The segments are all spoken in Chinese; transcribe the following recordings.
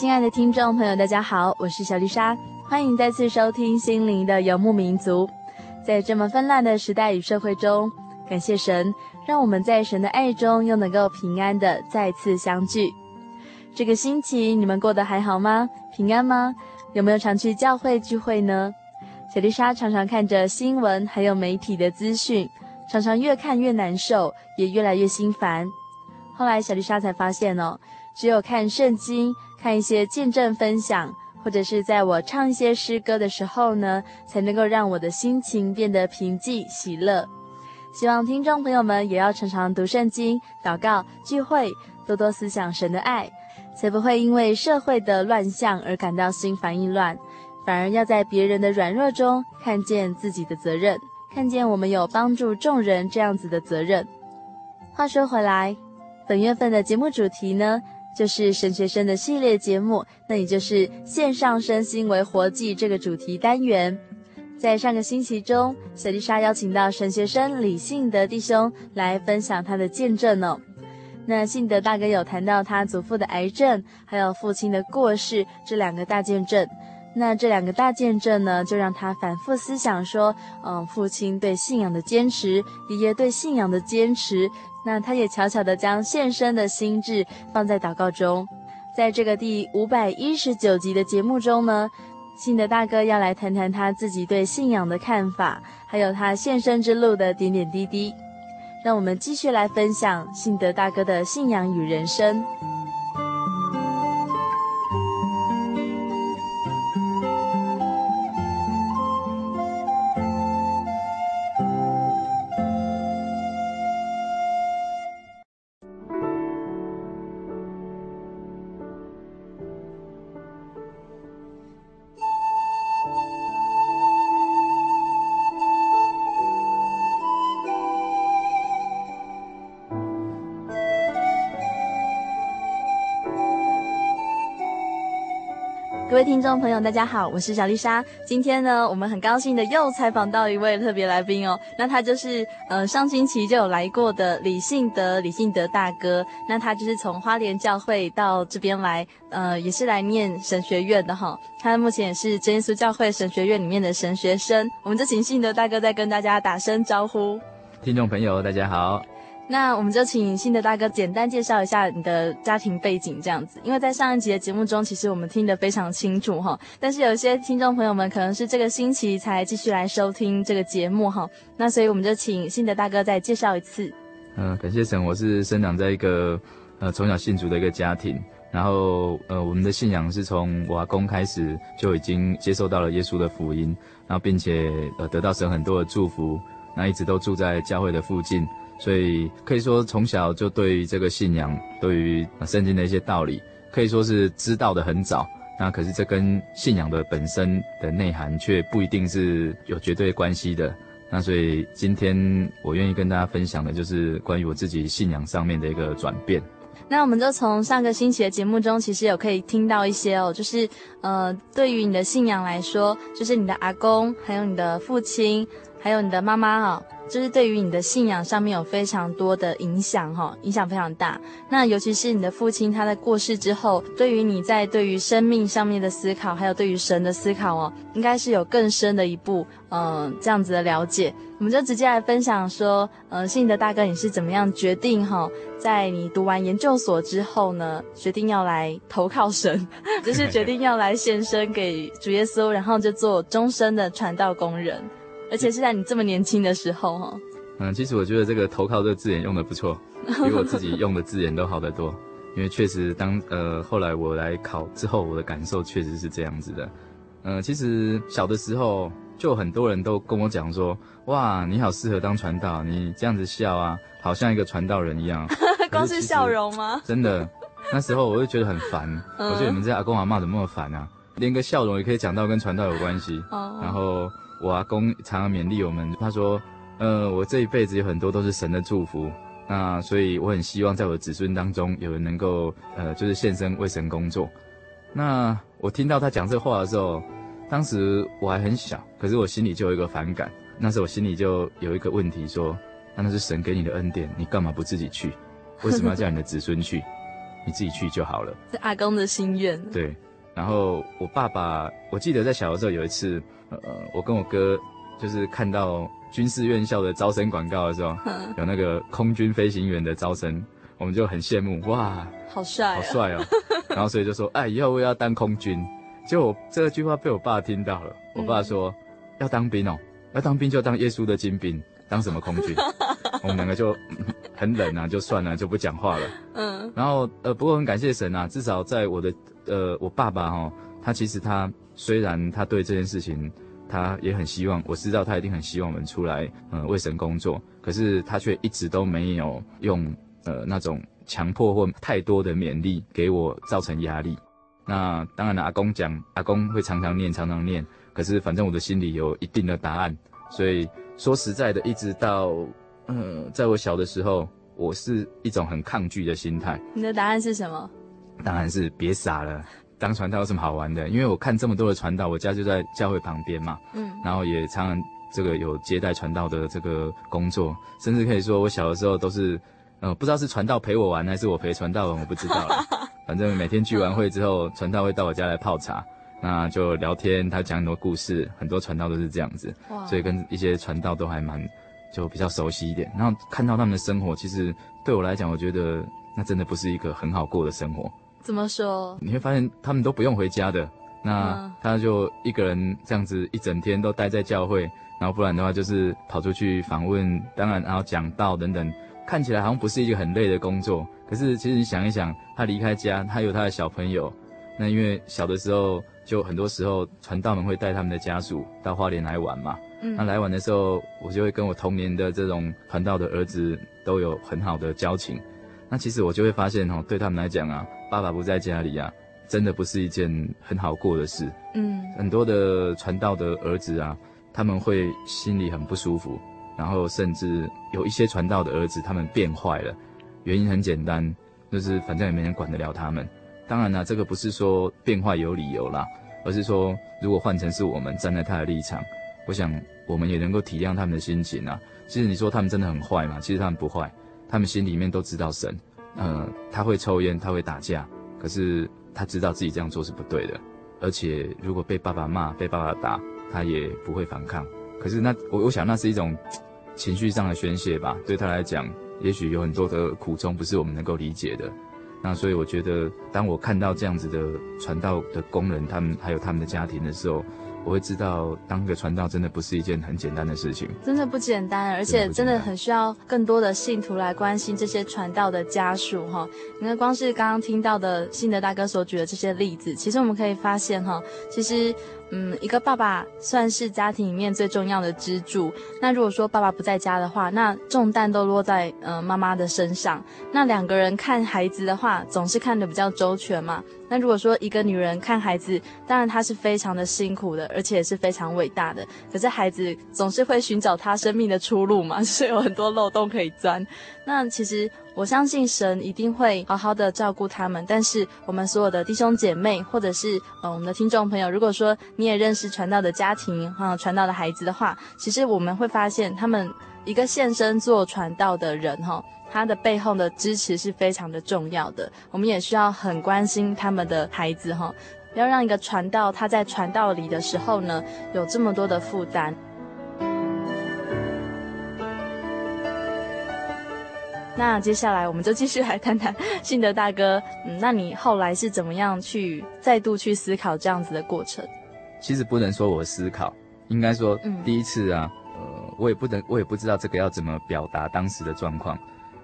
亲爱的听众朋友，大家好，我是小丽莎，欢迎再次收听《心灵的游牧民族》。在这么纷乱的时代与社会中，感谢神，让我们在神的爱中又能够平安的再次相聚。这个星期你们过得还好吗？平安吗？有没有常去教会聚会呢？小丽莎常常看着新闻还有媒体的资讯，常常越看越难受，也越来越心烦。后来小丽莎才发现哦，只有看圣经。看一些见证分享，或者是在我唱一些诗歌的时候呢，才能够让我的心情变得平静喜乐。希望听众朋友们也要常常读圣经、祷告、聚会，多多思想神的爱，才不会因为社会的乱象而感到心烦意乱，反而要在别人的软弱中看见自己的责任，看见我们有帮助众人这样子的责任。话说回来，本月份的节目主题呢，就是神学生的系列节目，那也就是线上身心为活祭这个主题单元。在上个星期中，小丽莎邀请到神学生李信德弟兄来分享他的见证哦。那信德大哥有谈到他祖父的癌症，还有父亲的过世这两个大见证。那这两个大见证呢，就让他反复思想说，嗯，父亲对信仰的坚持，爷爷对信仰的坚持。那他也悄悄地将献身的心智放在祷告中。在这个第五百一十九集的节目中呢，信德大哥要来谈谈他自己对信仰的看法，还有他献身之路的点点滴滴。让我们继续来分享信德大哥的信仰与人生。各位听众朋友，大家好，我是小丽莎。今天呢，我们很高兴的又采访到一位特别来宾哦。那他就是呃上星期就有来过的李信德，李信德大哥。那他就是从花莲教会到这边来，呃，也是来念神学院的哈。他目前也是真耶稣教会神学院里面的神学生。我们就请信德大哥再跟大家打声招呼。听众朋友，大家好。那我们就请信德大哥简单介绍一下你的家庭背景，这样子。因为在上一集的节目中，其实我们听得非常清楚哈。但是有些听众朋友们可能是这个星期才继续来收听这个节目哈。那所以我们就请信德大哥再介绍一次。嗯、感谢神，我是生长在一个呃从小信主的一个家庭，然后呃我们的信仰是从我阿公开始就已经接受到了耶稣的福音，然后并且呃得到神很多的祝福，那一直都住在教会的附近。所以可以说，从小就对于这个信仰，对于圣经的一些道理，可以说是知道的很早。那可是这跟信仰的本身的内涵，却不一定是有绝对关系的。那所以今天我愿意跟大家分享的，就是关于我自己信仰上面的一个转变。那我们就从上个星期的节目中，其实有可以听到一些哦，就是呃，对于你的信仰来说，就是你的阿公，还有你的父亲，还有你的妈妈哈。就是对于你的信仰上面有非常多的影响哈，影响非常大。那尤其是你的父亲他在过世之后，对于你在对于生命上面的思考，还有对于神的思考哦，应该是有更深的一步，嗯、这样子的了解。我们就直接来分享说，呃，信德大哥你是怎么样决定哈，在你读完研究所之后呢，决定要来投靠神，就是决定要来献身给主耶稣，然后就做终身的传道工人。而且是在你这么年轻的时候，哈。嗯，其实我觉得这个“投靠”这个字眼用的不错，比我自己 用的字眼都好得多。因为确实当，当呃后来我来考之后，我的感受确实是这样子的。嗯、呃，其实小的时候就很多人都跟我讲说：“哇，你好适合当传道，你这样子笑啊，好像一个传道人一样。”光是笑容吗？真的，那时候我就觉得很烦。嗯、我觉得你们这阿公阿嬷怎么那么烦啊？连个笑容也可以讲到跟传道有关系。哦。然后。我阿公常常勉励我们，他说：“呃，我这一辈子有很多都是神的祝福，那所以我很希望在我的子孙当中有人能够，呃，就是献身为神工作。”那我听到他讲这话的时候，当时我还很小，可是我心里就有一个反感。那时候我心里就有一个问题说：“那那是神给你的恩典，你干嘛不自己去？为什么要叫你的子孙去？你自己去就好了。”是阿公的心愿。对。然后我爸爸，我记得在小的时候有一次。呃，我跟我哥就是看到军事院校的招生广告的时候，有那个空军飞行员的招生，我们就很羡慕，哇，好帅，好帅哦。然后所以就说，哎，以后我要当空军。结果这句话被我爸听到了，我爸说，要当兵哦，要当兵就当耶稣的精兵，当什么空军？我们两个就很冷啊，就算了，就不讲话了。嗯。然后呃，不过很感谢神啊，至少在我的呃，我爸爸哈，他其实他。虽然他对这件事情，他也很希望，我知道他一定很希望我们出来，呃，为神工作。可是他却一直都没有用，呃，那种强迫或太多的勉励给我造成压力。那当然了，阿公讲，阿公会常常念，常常念。可是反正我的心里有一定的答案。所以说实在的，一直到，呃，在我小的时候，我是一种很抗拒的心态。你的答案是什么？当然是别傻了。当传道有什么好玩的？因为我看这么多的传道，我家就在教会旁边嘛，嗯，然后也常常这个有接待传道的这个工作，甚至可以说我小的时候都是，呃，不知道是传道陪我玩还是我陪传道玩，我不知道了。反正每天聚完会之后，传道会到我家来泡茶，那就聊天，他讲很多故事，很多传道都是这样子，所以跟一些传道都还蛮就比较熟悉一点。然后看到他们的生活，其实对我来讲，我觉得那真的不是一个很好过的生活。怎么说？你会发现他们都不用回家的，那他就一个人这样子一整天都待在教会，然后不然的话就是跑出去访问，当然然后讲道等等，看起来好像不是一个很累的工作。可是其实你想一想，他离开家，他有他的小朋友，那因为小的时候就很多时候传道们会带他们的家属到花莲来玩嘛，嗯，那来玩的时候，我就会跟我同年的这种传道的儿子都有很好的交情。那其实我就会发现哦，对他们来讲啊，爸爸不在家里啊，真的不是一件很好过的事。嗯，很多的传道的儿子啊，他们会心里很不舒服，然后甚至有一些传道的儿子他们变坏了，原因很简单，就是反正也没人管得了他们。当然啦，这个不是说变坏有理由啦，而是说如果换成是我们站在他的立场，我想我们也能够体谅他们的心情啊。其实你说他们真的很坏吗？其实他们不坏。他们心里面都知道神，呃，他会抽烟，他会打架，可是他知道自己这样做是不对的，而且如果被爸爸骂、被爸爸打，他也不会反抗。可是那我我想那是一种情绪上的宣泄吧，对他来讲，也许有很多的苦衷不是我们能够理解的。那所以我觉得，当我看到这样子的传道的工人，他们还有他们的家庭的时候。我会知道，当个传道真的不是一件很简单的事情，真的不简单，而且真的很需要更多的信徒来关心这些传道的家属哈。你看，光是刚刚听到的信德大哥所举的这些例子，其实我们可以发现哈，其实。嗯，一个爸爸算是家庭里面最重要的支柱。那如果说爸爸不在家的话，那重担都落在呃妈妈的身上。那两个人看孩子的话，总是看得比较周全嘛。那如果说一个女人看孩子，当然她是非常的辛苦的，而且是非常伟大的。可是孩子总是会寻找他生命的出路嘛，是有很多漏洞可以钻。那其实。我相信神一定会好好的照顾他们。但是我们所有的弟兄姐妹，或者是呃我们的听众朋友，如果说你也认识传道的家庭哈，传道的孩子的话，其实我们会发现，他们一个献身做传道的人哈，他的背后的支持是非常的重要的。我们也需要很关心他们的孩子哈，不要让一个传道他在传道里的时候呢，有这么多的负担。那接下来我们就继续来谈谈信德大哥，嗯，那你后来是怎么样去再度去思考这样子的过程？其实不能说我思考，应该说第一次啊，嗯、呃，我也不能，我也不知道这个要怎么表达当时的状况。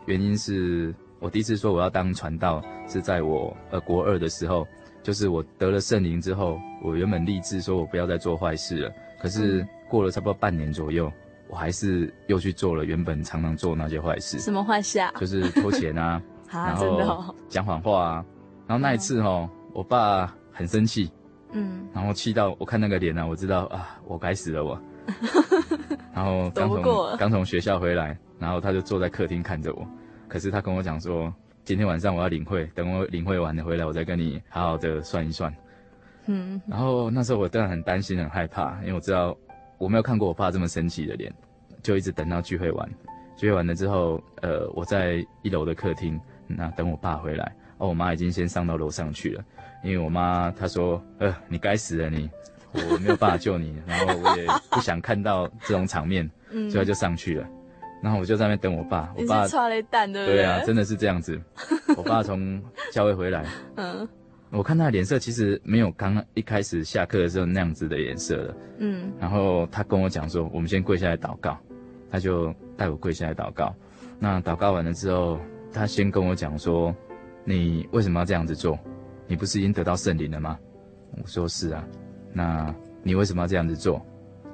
原因是我第一次说我要当传道，是在我呃国二的时候，就是我得了圣灵之后，我原本立志说我不要再做坏事了，可是过了差不多半年左右。我还是又去做了原本常常做那些坏事。什么坏事啊？就是偷钱啊，啊然后讲谎话啊。然后那一次哦，嗯、我爸很生气，嗯，然后气到我看那个脸啊，我知道啊，我该死了我。然后刚从刚从学校回来，然后他就坐在客厅看着我。可是他跟我讲说，今天晚上我要领会，等我领会完了回来，我再跟你好好的算一算。嗯。然后那时候我当然很担心很害怕，因为我知道。我没有看过我爸这么生气的脸，就一直等到聚会完，聚会完了之后，呃，我在一楼的客厅，那等我爸回来，哦，我妈已经先上到楼上去了，因为我妈她说，呃，你该死了你，我没有办法救你，然后我也不想看到这种场面，所以就上去了，然后我就在那边等我爸，我爸？对啊，真的是这样子，我爸从教会回来，嗯。我看他的脸色其实没有刚刚一开始下课的时候那样子的颜色了。嗯，然后他跟我讲说：“我们先跪下来祷告。”他就带我跪下来祷告。那祷告完了之后，他先跟我讲说：“你为什么要这样子做？你不是已经得到圣灵了吗？”我说：“是啊。”那你为什么要这样子做？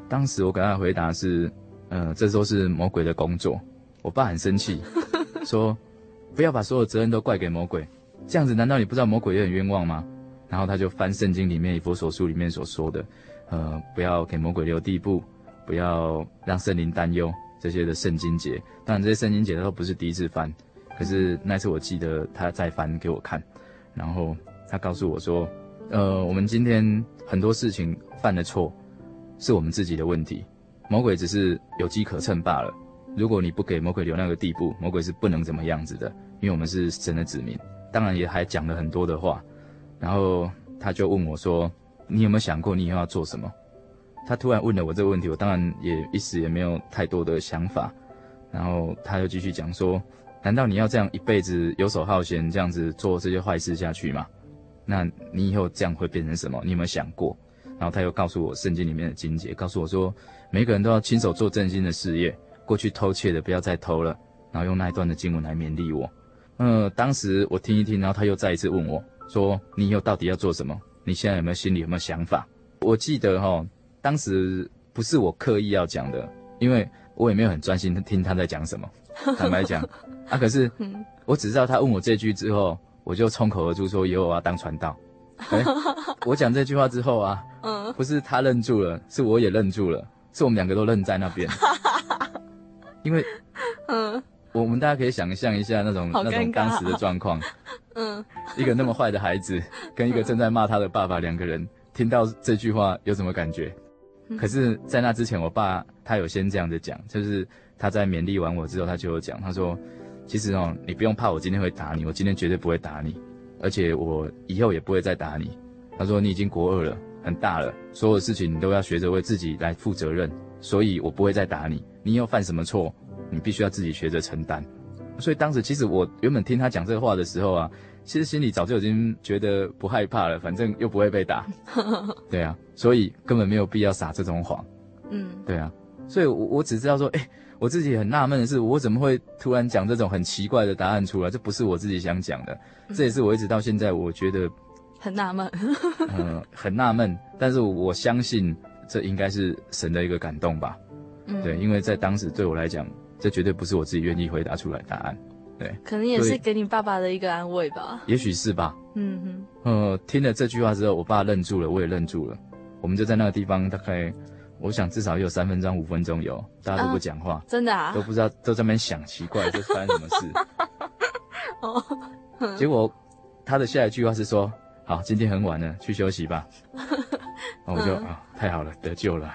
当时我给他的回答是：“呃，这都是魔鬼的工作。”我爸很生气，说：“不要把所有责任都怪给魔鬼。”这样子，难道你不知道魔鬼也很冤枉吗？然后他就翻圣经里面以弗所书里面所说的，呃，不要给魔鬼留地步，不要让圣灵担忧这些的圣经节。当然，这些圣经节他都不是第一次翻，可是那次我记得他再翻给我看，然后他告诉我说，呃，我们今天很多事情犯了错，是我们自己的问题，魔鬼只是有机可乘罢了。如果你不给魔鬼留那个地步，魔鬼是不能怎么样子的，因为我们是神的子民。当然也还讲了很多的话，然后他就问我说：“你有没有想过你以后要做什么？”他突然问了我这个问题，我当然也一时也没有太多的想法。然后他又继续讲说：“难道你要这样一辈子游手好闲，这样子做这些坏事下去吗？那你以后这样会变成什么？你有没有想过？”然后他又告诉我圣经里面的经节，告诉我说：“每个人都要亲手做正经的事业，过去偷窃的不要再偷了。”然后用那一段的经文来勉励我。嗯，当时我听一听，然后他又再一次问我，说：“你以后到底要做什么？你现在有没有心里有没有想法？”我记得哈，当时不是我刻意要讲的，因为我也没有很专心听他在讲什么。坦白讲，啊，可是我只知道他问我这句之后，我就冲口而出说：“以后我要当传道。”哎，我讲这句话之后啊，嗯，不是他愣住了，是我也愣住了，是我们两个都愣在那边，因为，嗯。我们大家可以想象一下那种那种当时的状况，嗯，一个那么坏的孩子跟一个正在骂他的爸爸两个人听到这句话有什么感觉？可是，在那之前，我爸他有先这样子讲，就是他在勉励完我之后，他就有讲，他说：“其实哦，你不用怕，我今天会打你，我今天绝对不会打你，而且我以后也不会再打你。”他说：“你已经国二了，很大了，所有事情你都要学着为自己来负责任，所以我不会再打你。你又犯什么错？”你必须要自己学着承担，所以当时其实我原本听他讲这个话的时候啊，其实心里早就已经觉得不害怕了，反正又不会被打，对啊，所以根本没有必要撒这种谎，嗯，对啊，所以我我只知道说，哎，我自己很纳闷的是，我怎么会突然讲这种很奇怪的答案出来？这不是我自己想讲的，这也是我一直到现在我觉得 很纳闷，嗯，很纳闷，但是我相信这应该是神的一个感动吧，嗯，对，因为在当时对我来讲。这绝对不是我自己愿意回答出来的答案，对，可能也是给你爸爸的一个安慰吧，也许是吧，嗯哼，呃，听了这句话之后，我爸愣住了，我也愣住了，我们就在那个地方，大概我想至少有三分钟、五分钟有，大家都不讲话，真的啊，都不知道都在那边想，奇怪这发生什么事，哦，结果他的下一句话是说：“好，今天很晚了，去休息吧。”然后我就啊、哦，太好了，得救了，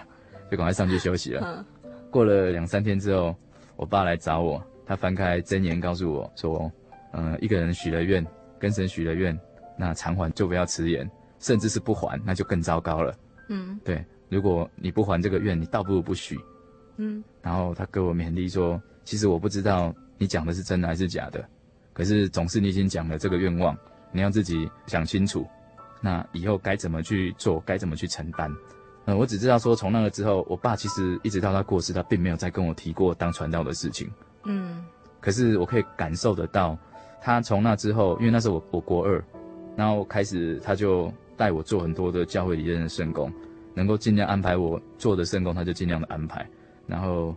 就赶快上去休息了。过了两三天之后，我爸来找我，他翻开箴言告诉我说：“嗯、呃，一个人许了愿，跟神许了愿，那偿还就不要迟延，甚至是不还，那就更糟糕了。”嗯，对，如果你不还这个愿，你倒不如不许。嗯，然后他给我勉励说：“其实我不知道你讲的是真的还是假的，可是总是你已经讲了这个愿望，你要自己想清楚，那以后该怎么去做，该怎么去承担。”嗯，我只知道说，从那个之后，我爸其实一直到他过世，他并没有再跟我提过当传道的事情。嗯，可是我可以感受得到，他从那之后，因为那时候我我国二，然后开始他就带我做很多的教会里面的圣工，能够尽量安排我做的圣工，他就尽量的安排。然后，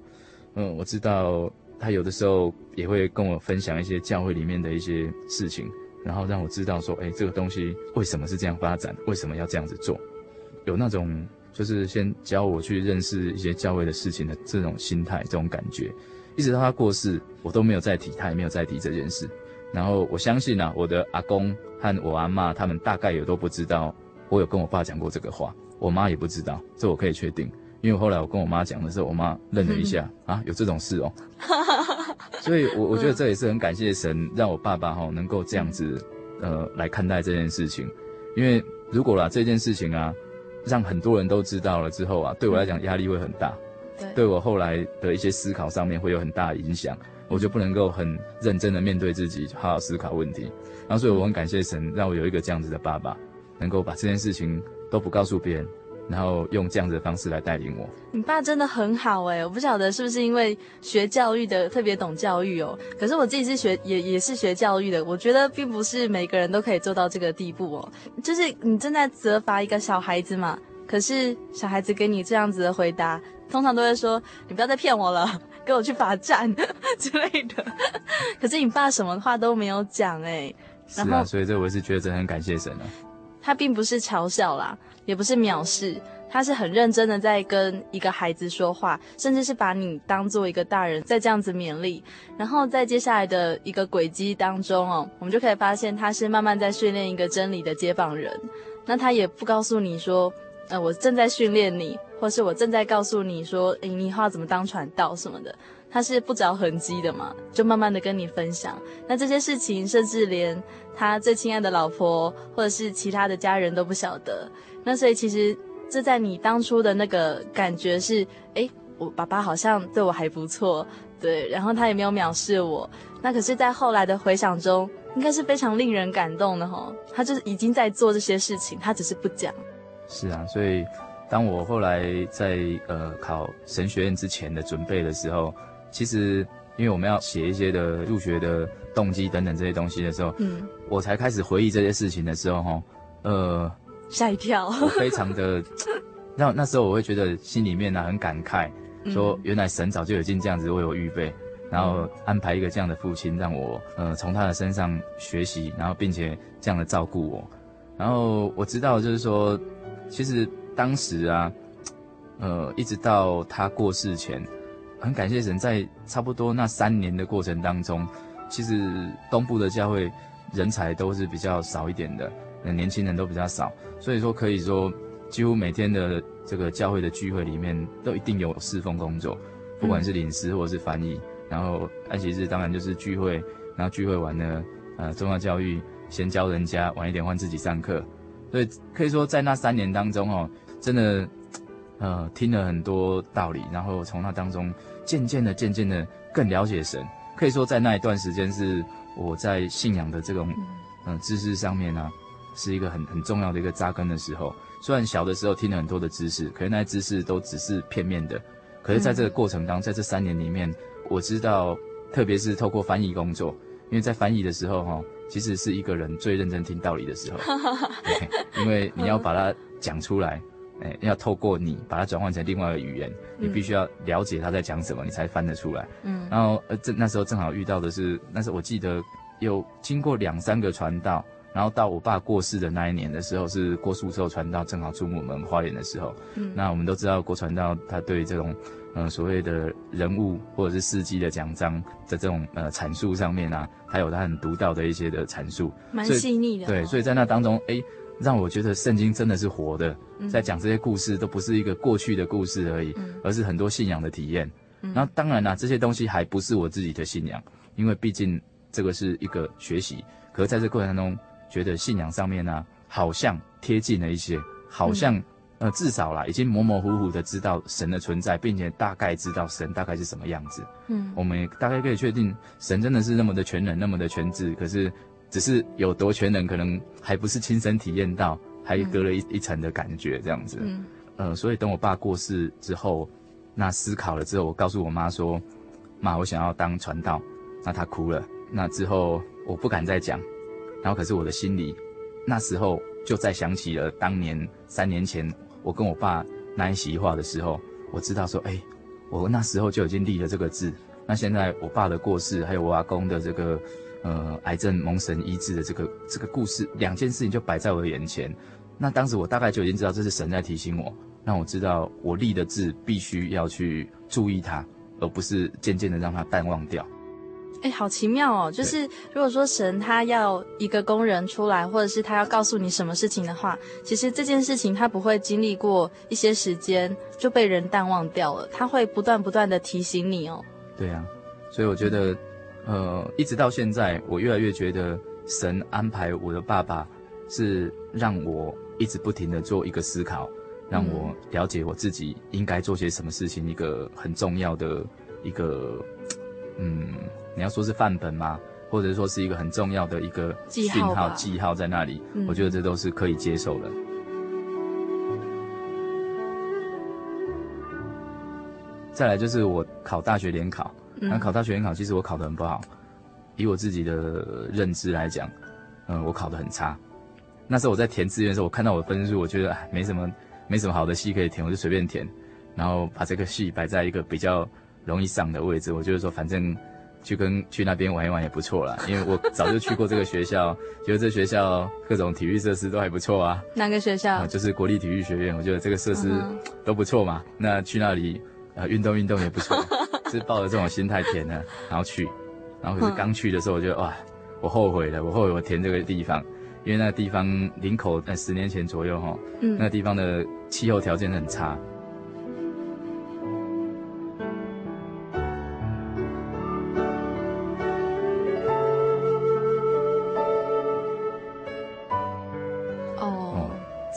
嗯，我知道他有的时候也会跟我分享一些教会里面的一些事情，然后让我知道说，哎，这个东西为什么是这样发展，为什么要这样子做，有那种。就是先教我去认识一些教会的事情的这种心态、这种感觉，一直到他过世，我都没有再提，他也没有再提这件事。然后我相信啊，我的阿公和我阿妈他们大概也都不知道我有跟我爸讲过这个话，我妈也不知道，这我可以确定，因为后来我跟我妈讲的时候，我妈愣了一下，啊，有这种事哦。所以我我觉得这也是很感谢神，让我爸爸哈能够这样子呃来看待这件事情，因为如果啦这件事情啊。让很多人都知道了之后啊，对我来讲压力会很大，对，对我后来的一些思考上面会有很大的影响，我就不能够很认真的面对自己，好好思考问题。然后，所以我很感谢神，让我有一个这样子的爸爸，能够把这件事情都不告诉别人，然后用这样子的方式来带领我。你爸真的很好哎，我不晓得是不是因为学教育的特别懂教育哦。可是我自己是学也也是学教育的，我觉得并不是每个人都可以做到这个地步哦。就是你正在责罚一个小孩子嘛，可是小孩子给你这样子的回答，通常都会说：“你不要再骗我了，给我去罚站 之类的。”可是你爸什么话都没有讲哎。是啊，所以这我是觉得真的很感谢神啊。他并不是嘲笑啦。也不是藐视，他是很认真的在跟一个孩子说话，甚至是把你当做一个大人在这样子勉励。然后在接下来的一个轨迹当中哦，我们就可以发现他是慢慢在训练一个真理的接棒人。那他也不告诉你说，呃，我正在训练你，或是我正在告诉你说，诶，你以后要怎么当传道什么的。他是不着痕迹的嘛，就慢慢的跟你分享。那这些事情，甚至连他最亲爱的老婆或者是其他的家人都不晓得。那所以其实这在你当初的那个感觉是，诶，我爸爸好像对我还不错，对，然后他也没有藐视我。那可是，在后来的回想中，应该是非常令人感动的齁。他就是已经在做这些事情，他只是不讲。是啊，所以当我后来在呃考神学院之前的准备的时候，其实因为我们要写一些的入学的动机等等这些东西的时候，嗯，我才开始回忆这些事情的时候，哈，呃。吓一跳，我非常的，那那时候我会觉得心里面呢、啊、很感慨，说原来神早就已经这样子为我预备，然后安排一个这样的父亲让我呃从他的身上学习，然后并且这样的照顾我，然后我知道就是说，其实当时啊，呃一直到他过世前，很感谢神在差不多那三年的过程当中，其实东部的教会人才都是比较少一点的。年轻人都比较少，所以说可以说，几乎每天的这个教会的聚会里面，都一定有侍奉工作，不管是领诗或者是翻译。然后安息日当然就是聚会，然后聚会完呢，呃，宗教教育先教人家，晚一点换自己上课。所以可以说在那三年当中哦，真的，呃，听了很多道理，然后从那当中渐渐的、渐渐的更了解神。可以说在那一段时间是我在信仰的这种，嗯、呃，知识上面呢、啊。是一个很很重要的一个扎根的时候。虽然小的时候听了很多的知识，可是那些知识都只是片面的。可是在这个过程当中，在这三年里面，我知道，特别是透过翻译工作，因为在翻译的时候，哈，其实是一个人最认真听道理的时候。对，因为你要把它讲出来，哎，要透过你把它转换成另外一个语言，你必须要了解他在讲什么，你才翻得出来。嗯。然后，呃，这那时候正好遇到的是，那时候我记得有经过两三个传道。然后到我爸过世的那一年的时候，是郭树寿传道正好出我们花莲的时候。嗯，那我们都知道郭传道他对这种，呃，所谓的人物或者是事迹的讲章的这种呃阐述上面啊，他有他很独到的一些的阐述，蛮细腻的。对，所以在那当中，哎，让我觉得圣经真的是活的，在讲这些故事都不是一个过去的故事而已，而是很多信仰的体验。那当然啦，这些东西还不是我自己的信仰，因为毕竟这个是一个学习。可是在这过程当中，觉得信仰上面呢、啊，好像贴近了一些，好像、嗯、呃至少啦，已经模模糊糊的知道神的存在，并且大概知道神大概是什么样子。嗯，我们也大概可以确定，神真的是那么的全能，那么的全智。可是，只是有多全能，可能还不是亲身体验到，还隔了一、嗯、一层的感觉这样子。嗯，呃，所以等我爸过世之后，那思考了之后，我告诉我妈说：“妈，我想要当传道。”那她哭了。那之后我不敢再讲。然后，可是我的心里，那时候就在想起了当年三年前我跟我爸那一席话的时候，我知道说，哎，我那时候就已经立了这个志。那现在我爸的过世，还有我阿公的这个，呃，癌症蒙神医治的这个这个故事，两件事情就摆在我的眼前。那当时我大概就已经知道，这是神在提醒我，让我知道我立的志必须要去注意它，而不是渐渐的让它淡忘掉。哎，好奇妙哦！就是如果说神他要一个工人出来，或者是他要告诉你什么事情的话，其实这件事情他不会经历过一些时间就被人淡忘掉了，他会不断不断的提醒你哦。对啊，所以我觉得，呃，一直到现在，我越来越觉得神安排我的爸爸是让我一直不停的做一个思考，让我了解我自己应该做些什么事情，一个很重要的一个，嗯。你要说是范本吗？或者说是一个很重要的一个讯号记号在那里？嗯，我觉得这都是可以接受的。再来就是我考大学联考，那考大学联考其实我考得很不好，以我自己的认知来讲，嗯，我考得很差。那时候我在填志愿的时候，我看到我的分数，我觉得没什么没什么好的系可以填，我就随便填，然后把这个系摆在一个比较容易上的位置。我就是说，反正。去跟去那边玩一玩也不错啦，因为我早就去过这个学校，觉得这学校各种体育设施都还不错啊。哪个学校？呃，就是国立体育学院，我觉得这个设施都不错嘛。那去那里呃运动运动也不错，是抱着这种心态填的，然后去，然后可是刚去的时候我觉得哇，我后悔了，我后悔我填这个地方，因为那个地方林口在十年前左右哈，嗯，那个地方的气候条件很差。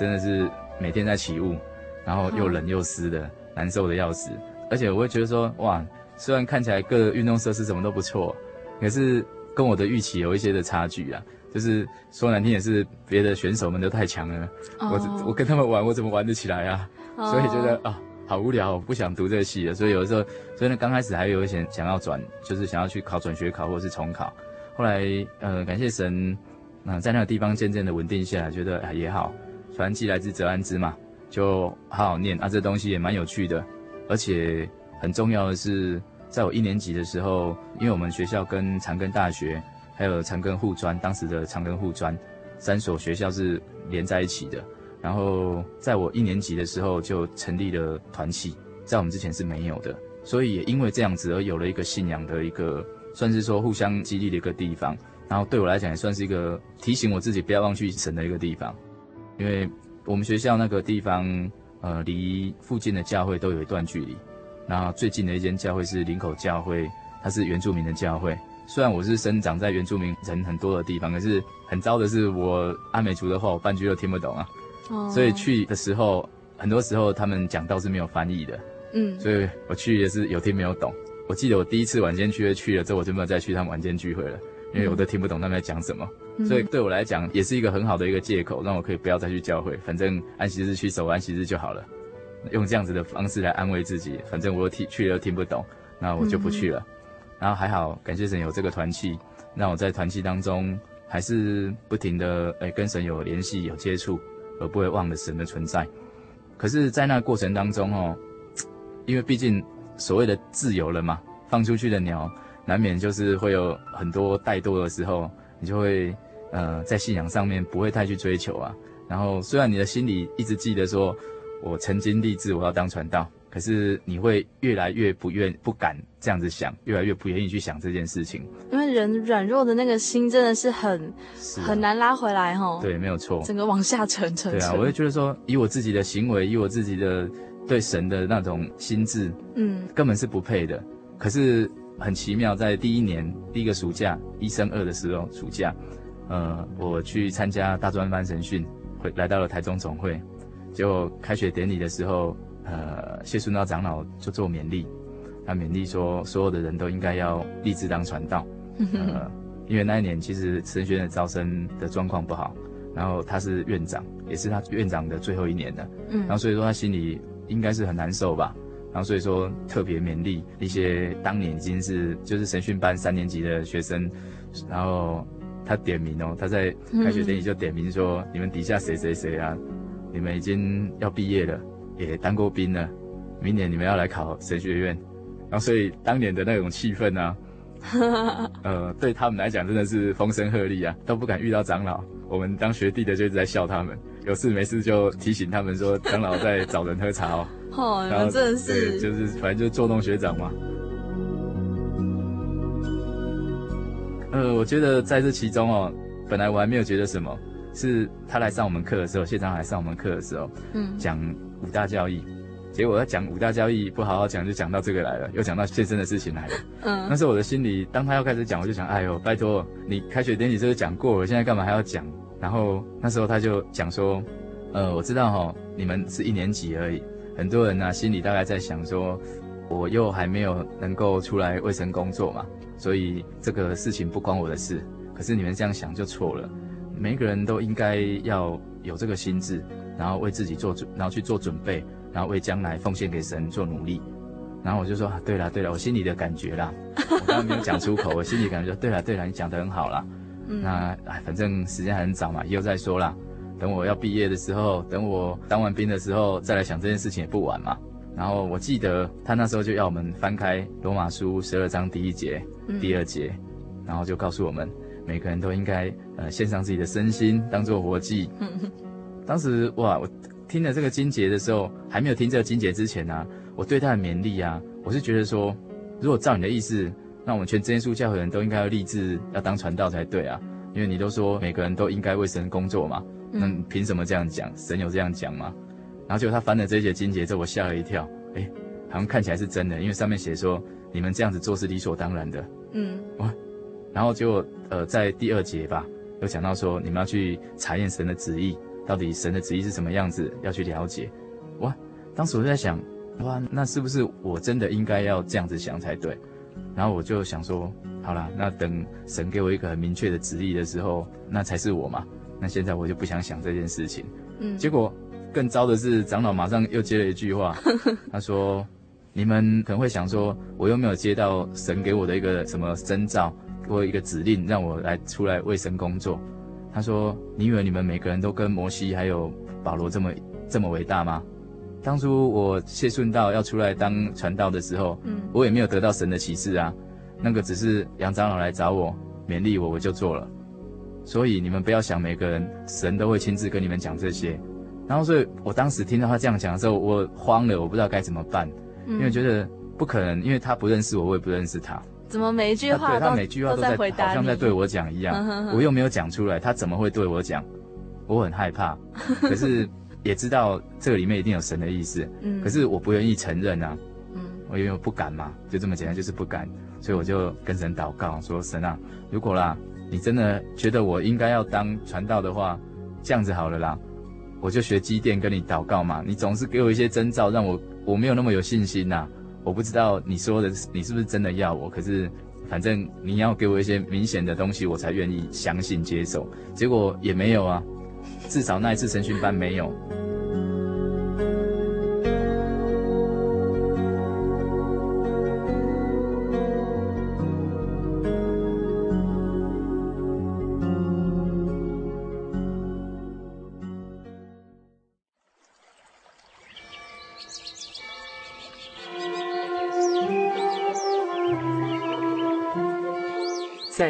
真的是每天在起雾，然后又冷又湿的，难受的要死。而且我会觉得说，哇，虽然看起来各运动设施什么都不错，可是跟我的预期有一些的差距啊。就是说难听也是，别的选手们都太强了，我我跟他们玩，我怎么玩得起来啊？所以觉得啊，好无聊，我不想读这个系了。所以有的时候，所以呢，刚开始还有一些想要转，就是想要去考转学考或者是重考。后来，呃，感谢神，那在那个地方渐渐的稳定下来，觉得啊也好。凡既来自则安之嘛，就好好念啊。这东西也蛮有趣的，而且很重要的是，在我一年级的时候，因为我们学校跟长庚大学还有长庚护专，当时的长庚护专三所学校是连在一起的。然后在我一年级的时候就成立了团契，在我们之前是没有的，所以也因为这样子而有了一个信仰的一个，算是说互相激励的一个地方。然后对我来讲也算是一个提醒我自己不要忘记神的一个地方。因为我们学校那个地方，呃，离附近的教会都有一段距离。然后最近的一间教会是林口教会，它是原住民的教会。虽然我是生长在原住民人很多的地方，可是很糟的是，我阿美族的话，我半句都听不懂啊。哦。所以去的时候，很多时候他们讲到是没有翻译的。嗯。所以我去也是有听没有懂。我记得我第一次晚间聚会去了之后，我就没有再去他们晚间聚会了。因为我都听不懂他们在讲什么，嗯，所以对我来讲也是一个很好的一个借口，让我可以不要再去教会，反正安息日去守安息日就好了，用这样子的方式来安慰自己，反正我听去了又听不懂，那我就不去了。嗯、然后还好，感谢神有这个团契，让我在团契当中还是不停的诶、欸、跟神有联系有接触，而不会忘了神的存在。可是，在那过程当中哦，因为毕竟所谓的自由了嘛，放出去的鸟。难免就是会有很多怠惰的时候，你就会呃，在信仰上面不会太去追求啊。然后虽然你的心里一直记得说，我曾经立志我要当传道，可是你会越来越不愿不敢这样子想，越来越不愿意去想这件事情。因为人软弱的那个心真的是很很难拉回来哈。对，没有错。整个往下沉沉。对啊，我会觉得说，以我自己的行为，以我自己的对神的那种心智，嗯，根本是不配的。可是很奇妙，在第一年第一个暑假一升二的时候，暑假，呃，我去参加大专班神训。回来到了台中总会，结果开学典礼的时候，呃，谢顺道长老就做勉励，他勉励说，所有的人都应该要立志当传道，呃，因为那一年其实神学院的招生的状况不好，然后他是院长，也是他院长的最后一年的，嗯，然后所以说他心里应该是很难受吧，然后所以说特别勉励一些当年已经是就是神训班三年级的学生，然后。他点名哦，他在开学典礼就点名说：“嗯、你们底下谁谁谁啊，你们已经要毕业了，也当过兵了，明年你们要来考神学院。”然后所以当年的那种气氛啊，呃，对他们来讲真的是风声鹤唳啊，都不敢遇到长老。我们当学弟的就一直在笑他们，有事没事就提醒他们说：“长老在找人喝茶哦。” 哦，然后真的是，就是反正就是捉弄学长嘛。呃，我觉得在这其中哦，本来我还没有觉得什么，是他来上我们课的时候，谢长来上我们课的时候，嗯，讲五大教义，结果他讲五大教义不好好讲，就讲到这个来了，又讲到献身的事情来了，嗯，那时候我的心里，当他要开始讲，我就想，哎呦，拜托你开学典礼这个讲过了，现在干嘛还要讲？然后那时候他就讲说，呃，我知道哈，你们是一年级而已，很多人呢、啊、心里大概在想说，我又还没有能够出来卫生工作嘛。所以这个事情不关我的事，可是你们这样想就错了。每个人都应该要有这个心智，然后为自己做准，然后去做准备，然后为将来奉献给神做努力。然后我就说，啊、对了对了，我心里的感觉啦，我刚刚没有讲出口，我心里感觉说，对了对了，你讲得很好啦。嗯、那哎，反正时间还很早嘛，以后再说啦。等我要毕业的时候，等我当完兵的时候，再来想这件事情也不晚嘛。然后我记得他那时候就要我们翻开罗马书十二章第一节、嗯、第二节，然后就告诉我们每个人都应该呃献上自己的身心当做活祭。嗯、当时哇，我听了这个金节的时候，还没有听这个金节之前呢、啊，我对他的勉励啊，我是觉得说，如果照你的意思，那我们全真耶稣教会的人都应该要立志要当传道才对啊，因为你都说每个人都应该为神工作嘛，那凭什么这样讲？神有这样讲吗？然后结果他翻了这一节经节之后，我吓了一跳。哎，好像看起来是真的，因为上面写说你们这样子做是理所当然的。嗯，哇，然后结果呃在第二节吧，又讲到说你们要去查验神的旨意，到底神的旨意是什么样子，要去了解。哇，当时我就在想，哇，那是不是我真的应该要这样子想才对？然后我就想说，好啦，那等神给我一个很明确的旨意的时候，那才是我嘛。那现在我就不想想这件事情。嗯，结果。更糟的是，长老马上又接了一句话，他说：“你们可能会想说，我又没有接到神给我的一个什么征兆，给我一个指令，让我来出来为神工作。”他说：“你以为你们每个人都跟摩西还有保罗这么这么伟大吗？当初我谢顺道要出来当传道的时候，嗯，我也没有得到神的启示啊，那个只是杨长老来找我勉励我，我就做了。所以你们不要想每个人神都会亲自跟你们讲这些。”然后，所以我当时听到他这样讲的时候，我慌了，我不知道该怎么办，嗯、因为觉得不可能，因为他不认识我，我也不认识他。怎么每一句话他每句话都在，都在回答，好像在对我讲一样，嗯、哼哼我又没有讲出来，他怎么会对我讲？我很害怕，可是也知道这个里面一定有神的意思，嗯，可是我不愿意承认啊，嗯，我因为我不敢嘛，就这么简单，就是不敢，所以我就跟神祷告说：神啊，如果啦，你真的觉得我应该要当传道的话，这样子好了啦。我就学机电跟你祷告嘛，你总是给我一些征兆，让我我没有那么有信心呐、我不知道你说的你是不是真的要我，可是反正你要给我一些明显的东西，我才愿意相信接受。结果也没有啊，至少那一次神训班没有。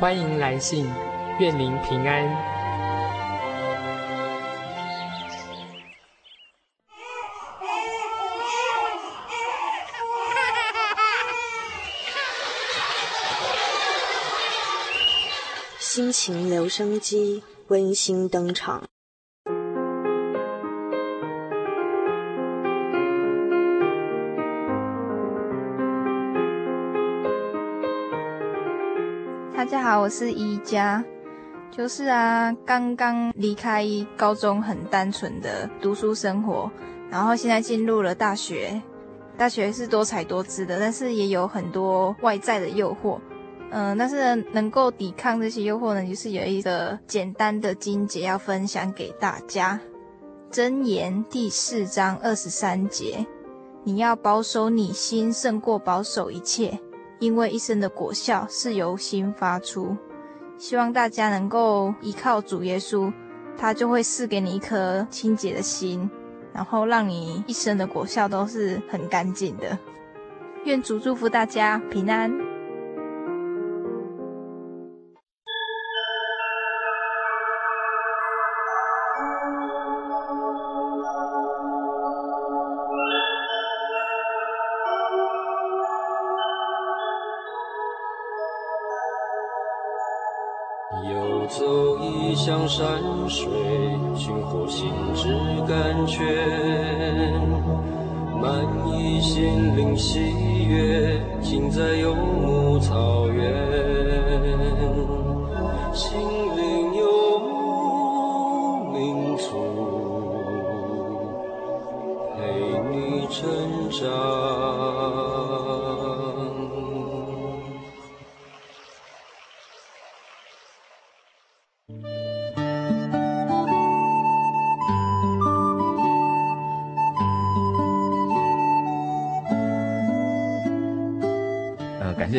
欢迎来信，愿您平安。心情留声机温馨登场。好，我是宜家，就是啊，刚刚离开高中很单纯的读书生活，然后现在进入了大学。大学是多彩多姿的，但是也有很多外在的诱惑。嗯，但是能够抵抗这些诱惑呢，就是有一个简单的经节要分享给大家，《箴言》第四章二十三节，你要保守你心胜过保守一切，因为一生的果效是由心发出。希望大家能够依靠主耶稣，他就会赐给你一颗清洁的心，然后让你一生的果效都是很干净的。愿主祝福大家平安。像山水，寻获心之甘泉，满溢心灵喜悦，尽在游牧草原。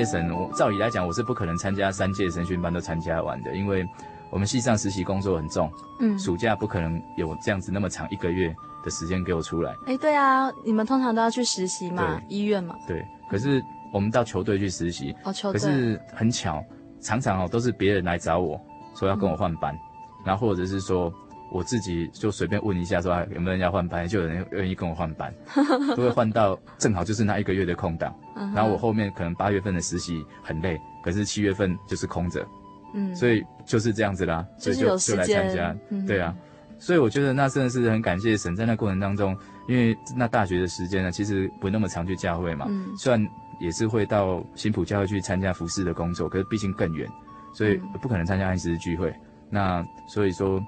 神，我照理来讲，我是不可能参加三届神训班都参加完的，因为我们系上实习工作很重，嗯，暑假不可能有这样子那么长一个月的时间给我出来。哎，对啊，你们通常都要去实习嘛，医院嘛。对，可是我们到球队去实习，哦，球队。可是很巧，常常哦都是别人来找我说要跟我换班，嗯、然后或者是说。我自己就随便问一下，说有没有人要换班，就有人愿意跟我换班，都会换到正好就是那一个月的空档。然后我后面可能八月份的实习很累，可是七月份就是空着，嗯，所以就是这样子啦，所以就就来参加，对啊，所以我觉得那真的是很感谢神，在那过程当中，因为那大学的时间呢，其实不那么常去教会嘛，虽然也是会到新浦教会去参加服侍的工作，可是毕竟更远，所以不可能参加安息日聚会。那所以说。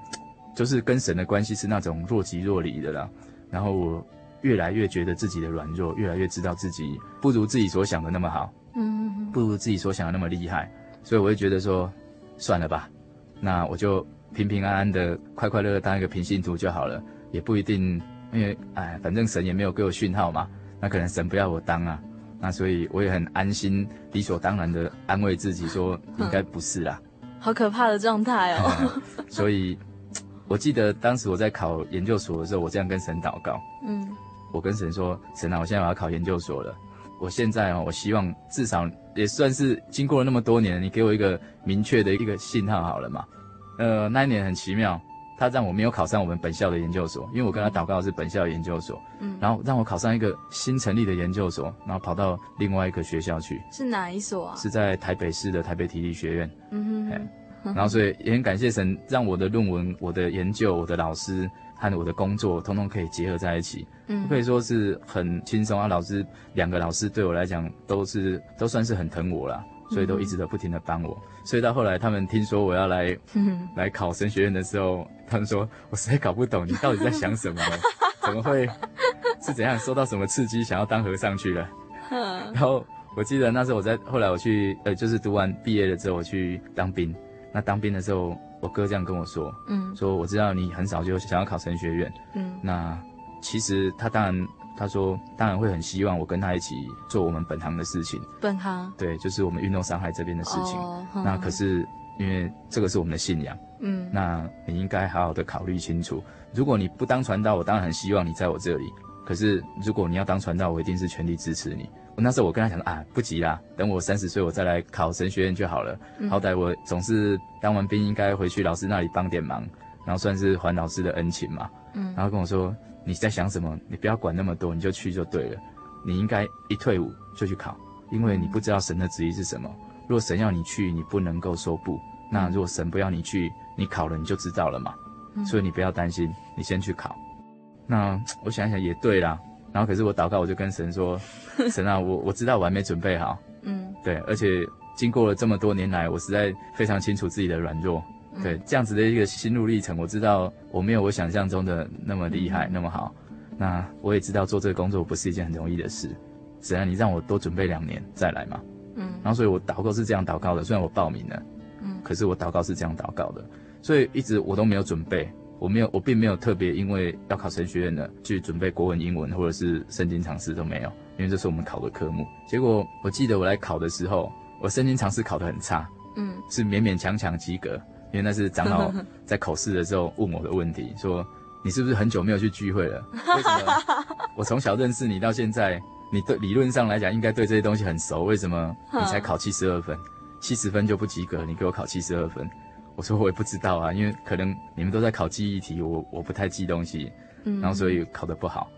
就是跟神的关系是那种若即若离的啦，然后我越来越觉得自己的软弱，越来越知道自己不如自己所想的那么好，嗯，不如自己所想的那么厉害，所以我会觉得说，算了吧，那我就平平安安的、快快乐乐当一个平信徒就好了，也不一定，因为哎，反正神也没有给我讯号嘛，那可能神不要我当啊，那所以我也很安心、理所当然的安慰自己说，应该不是啦，好可怕的状态哦，所以。我记得当时我在考研究所的时候，我这样跟神祷告。嗯，我跟神说：“神啊，我现在我要考研究所了。我现在哦，我希望至少也算是经过了那么多年，你给我一个明确的一个信号好了嘛。”呃，那一年很奇妙，他让我没有考上我们本校的研究所，因为我跟他祷告的是本校的研究所。嗯，然后让我考上一个新成立的研究所，然后跑到另外一个学校去。是哪一所啊？是在台北市的台北体育学院。嗯哼。然后，所以也很感谢神，让我的论文、我的研究、我的老师和我的工作，通通可以结合在一起。嗯，可以说是很轻松啊。老师两个老师对我来讲都是都算是很疼我啦，所以都一直都不停的帮我。所以到后来，他们听说我要来来考神学院的时候，他们说我实在搞不懂你到底在想什么，怎么会是怎样受到什么刺激，想要当和尚去了？然后我记得那时候我在后来我去呃，就是读完毕业了之后我去当兵。那当兵的时候，我哥这样跟我说，嗯，说我知道你很早就想要考神学院，嗯，那其实他当然他说当然会很希望我跟他一起做我们本行的事情。本行？对，就是我们运动伤害这边的事情。哦，那可是因为这个是我们的信仰，嗯，那你应该好好的考虑清楚。如果你不当传道，我当然很希望你在我这里。可是如果你要当传道，我一定是全力支持你。那时候我跟他讲啊，不急啦，等我三十岁，我再来考神学院就好了。嗯、好歹我总是当完兵，应该回去老师那里帮点忙，然后算是还老师的恩情嘛。嗯，然后跟我说你在想什么？你不要管那么多，你就去就对了。你应该一退伍就去考，因为你不知道神的旨意是什么。如果神要你去，你不能够说不。那如果神不要你去，你考了你就知道了嘛。嗯、所以你不要担心，你先去考。那我想想也对啦。然后可是我祷告，我就跟神说：“ 神啊，我我知道我还没准备好，嗯，对，而且经过了这么多年来，我实在非常清楚自己的软弱，对，这样子的一个心路历程，我知道我没有我想象中的那么厉害，那么好。那我也知道做这个工作不是一件很容易的事，神啊，你让我多准备两年再来嘛，嗯，然后所以我祷告是这样祷告的，虽然我报名了，嗯，可是我祷告是这样祷告的，所以一直我都没有准备。”我没有，我并没有特别因为要考神学院的去准备国文、英文或者是圣经常识都没有，因为这是我们考的科目。结果我记得我来考的时候，我圣经常识考得很差，嗯，是勉勉强强及格。因为那是长老 在口试的时候问我的问题，说你是不是很久没有去聚会了？为什么 我从小认识你到现在，你对理论上来讲应该对这些东西很熟，为什么你才考七十二分？七十分就不及格，你给我考七十二分？我说我也不知道啊，因为可能你们都在考记忆题，我我不太记东西，嗯，然后所以考得不好。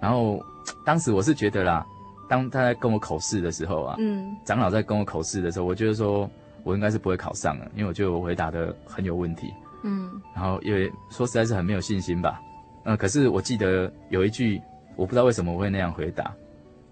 然后当时我是觉得啦，当他在跟我口试的时候啊，嗯，长老在跟我口试的时候，我觉得说我应该是不会考上了，因为我觉得我回答的很有问题，嗯，然后因为说实在是很没有信心吧，嗯，可是我记得有一句，我不知道为什么我会那样回答，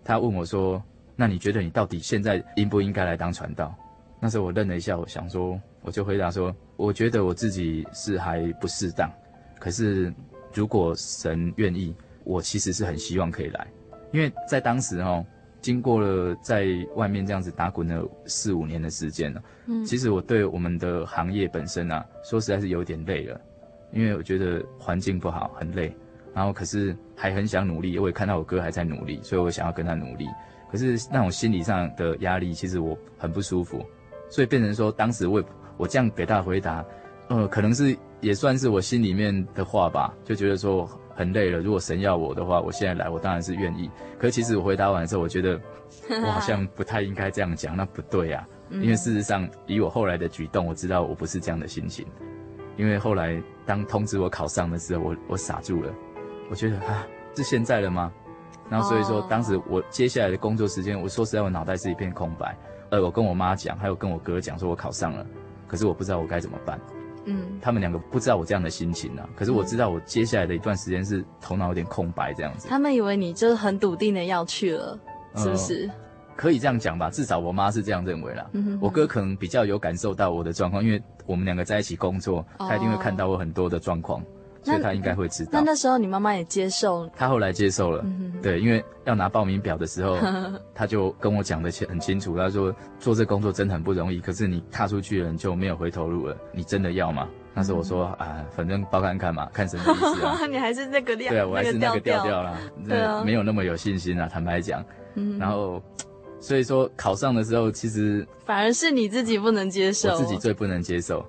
他问我说，那你觉得你到底现在应不应该来当传道？那时候我愣了一下，我想说。我就回答说，我觉得我自己是还不适当，可是如果神愿意，我其实是很希望可以来，因为在当时哈，经过了在外面这样子打滚了四五年的时间了，嗯，其实我对我们的行业本身啊，说实在是有点累了，因为我觉得环境不好，很累，然后可是还很想努力，我也看到我哥还在努力，所以我想要跟他努力，可是那种心理上的压力，其实我很不舒服，所以变成说当时我也。我这样给他回答，呃，可能是也算是我心里面的话吧，就觉得说很累了。如果神要我的话，我现在来，我当然是愿意。可是其实我回答完之后，我觉得 我好像不太应该这样讲，那不对啊。因为事实上，以我后来的举动，我知道我不是这样的心情。因为后来当通知我考上的时候，我我傻住了，我觉得啊，是现在了吗？然后所以说，当时我接下来的工作时间，我说实在，我脑袋是一片空白。呃，我跟我妈讲，还有跟我哥讲，说我考上了。可是我不知道我该怎么办，嗯，他们两个不知道我这样的心情啊。可是我知道我接下来的一段时间是头脑有点空白这样子。他们以为你就是很笃定的要去了，是不是？呃，可以这样讲吧，至少我妈是这样认为啦。嗯哼哼。我哥可能比较有感受到我的状况，因为我们两个在一起工作，他一定会看到我很多的状况。所以他应该会知道。那那时候你妈妈也接受？他后来接受了，嗯、对，因为要拿报名表的时候，他就跟我讲的很清楚。他说做这工作真的很不容易，可是你踏出去了，你就没有回头路了。你真的要吗？那时候我说啊，反正报看看嘛，看什么意思啊。你还是那个调，对啊，我还是那个调调啦。没有那么有信心啊，坦白讲。嗯、然后。所以说考上的时候，其实反而是你自己不能接受，我自己最不能接受。